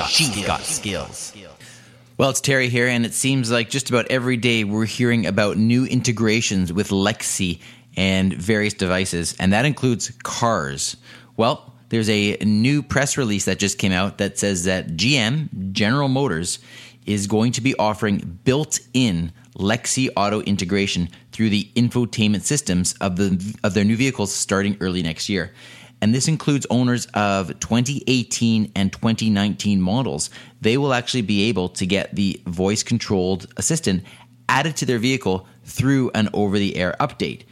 got, she's skills. got skills. Well, it's Terry here, and it seems like just about every day we're hearing about new integrations with Alexa and various devices, and that includes cars. Well, there's a new press release that just came out that says that GM, General Motors, is going to be offering built in Alexa auto integration through the infotainment systems of, the, of their new vehicles starting early next year. And this includes owners of 2018 and 2019 models. They will actually be able to get the voice controlled assistant added to their vehicle through an over the air update.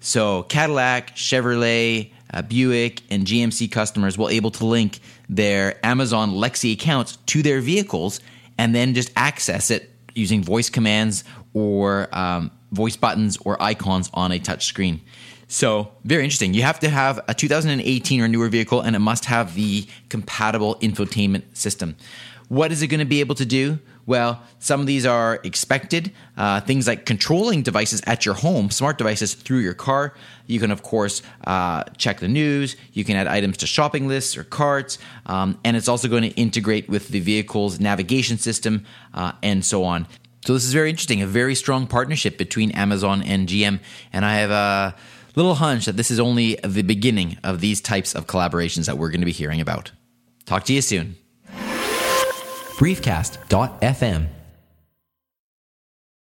So, Cadillac, Chevrolet, uh, Buick, and GMC customers will able to link their Amazon Alexa accounts to their vehicles and then just access it using voice commands or um, voice buttons or icons on a touch screen. So, very interesting. You have to have a 2018 or newer vehicle and it must have the compatible infotainment system. What is it going to be able to do? Well, some of these are expected. Uh, things like controlling devices at your home, smart devices through your car. You can, of course, uh, check the news. You can add items to shopping lists or carts. Um, and it's also going to integrate with the vehicle's navigation system uh, and so on. So, this is very interesting. A very strong partnership between Amazon and GM. And I have a little hunch that this is only the beginning of these types of collaborations that we're going to be hearing about. Talk to you soon briefcast.fm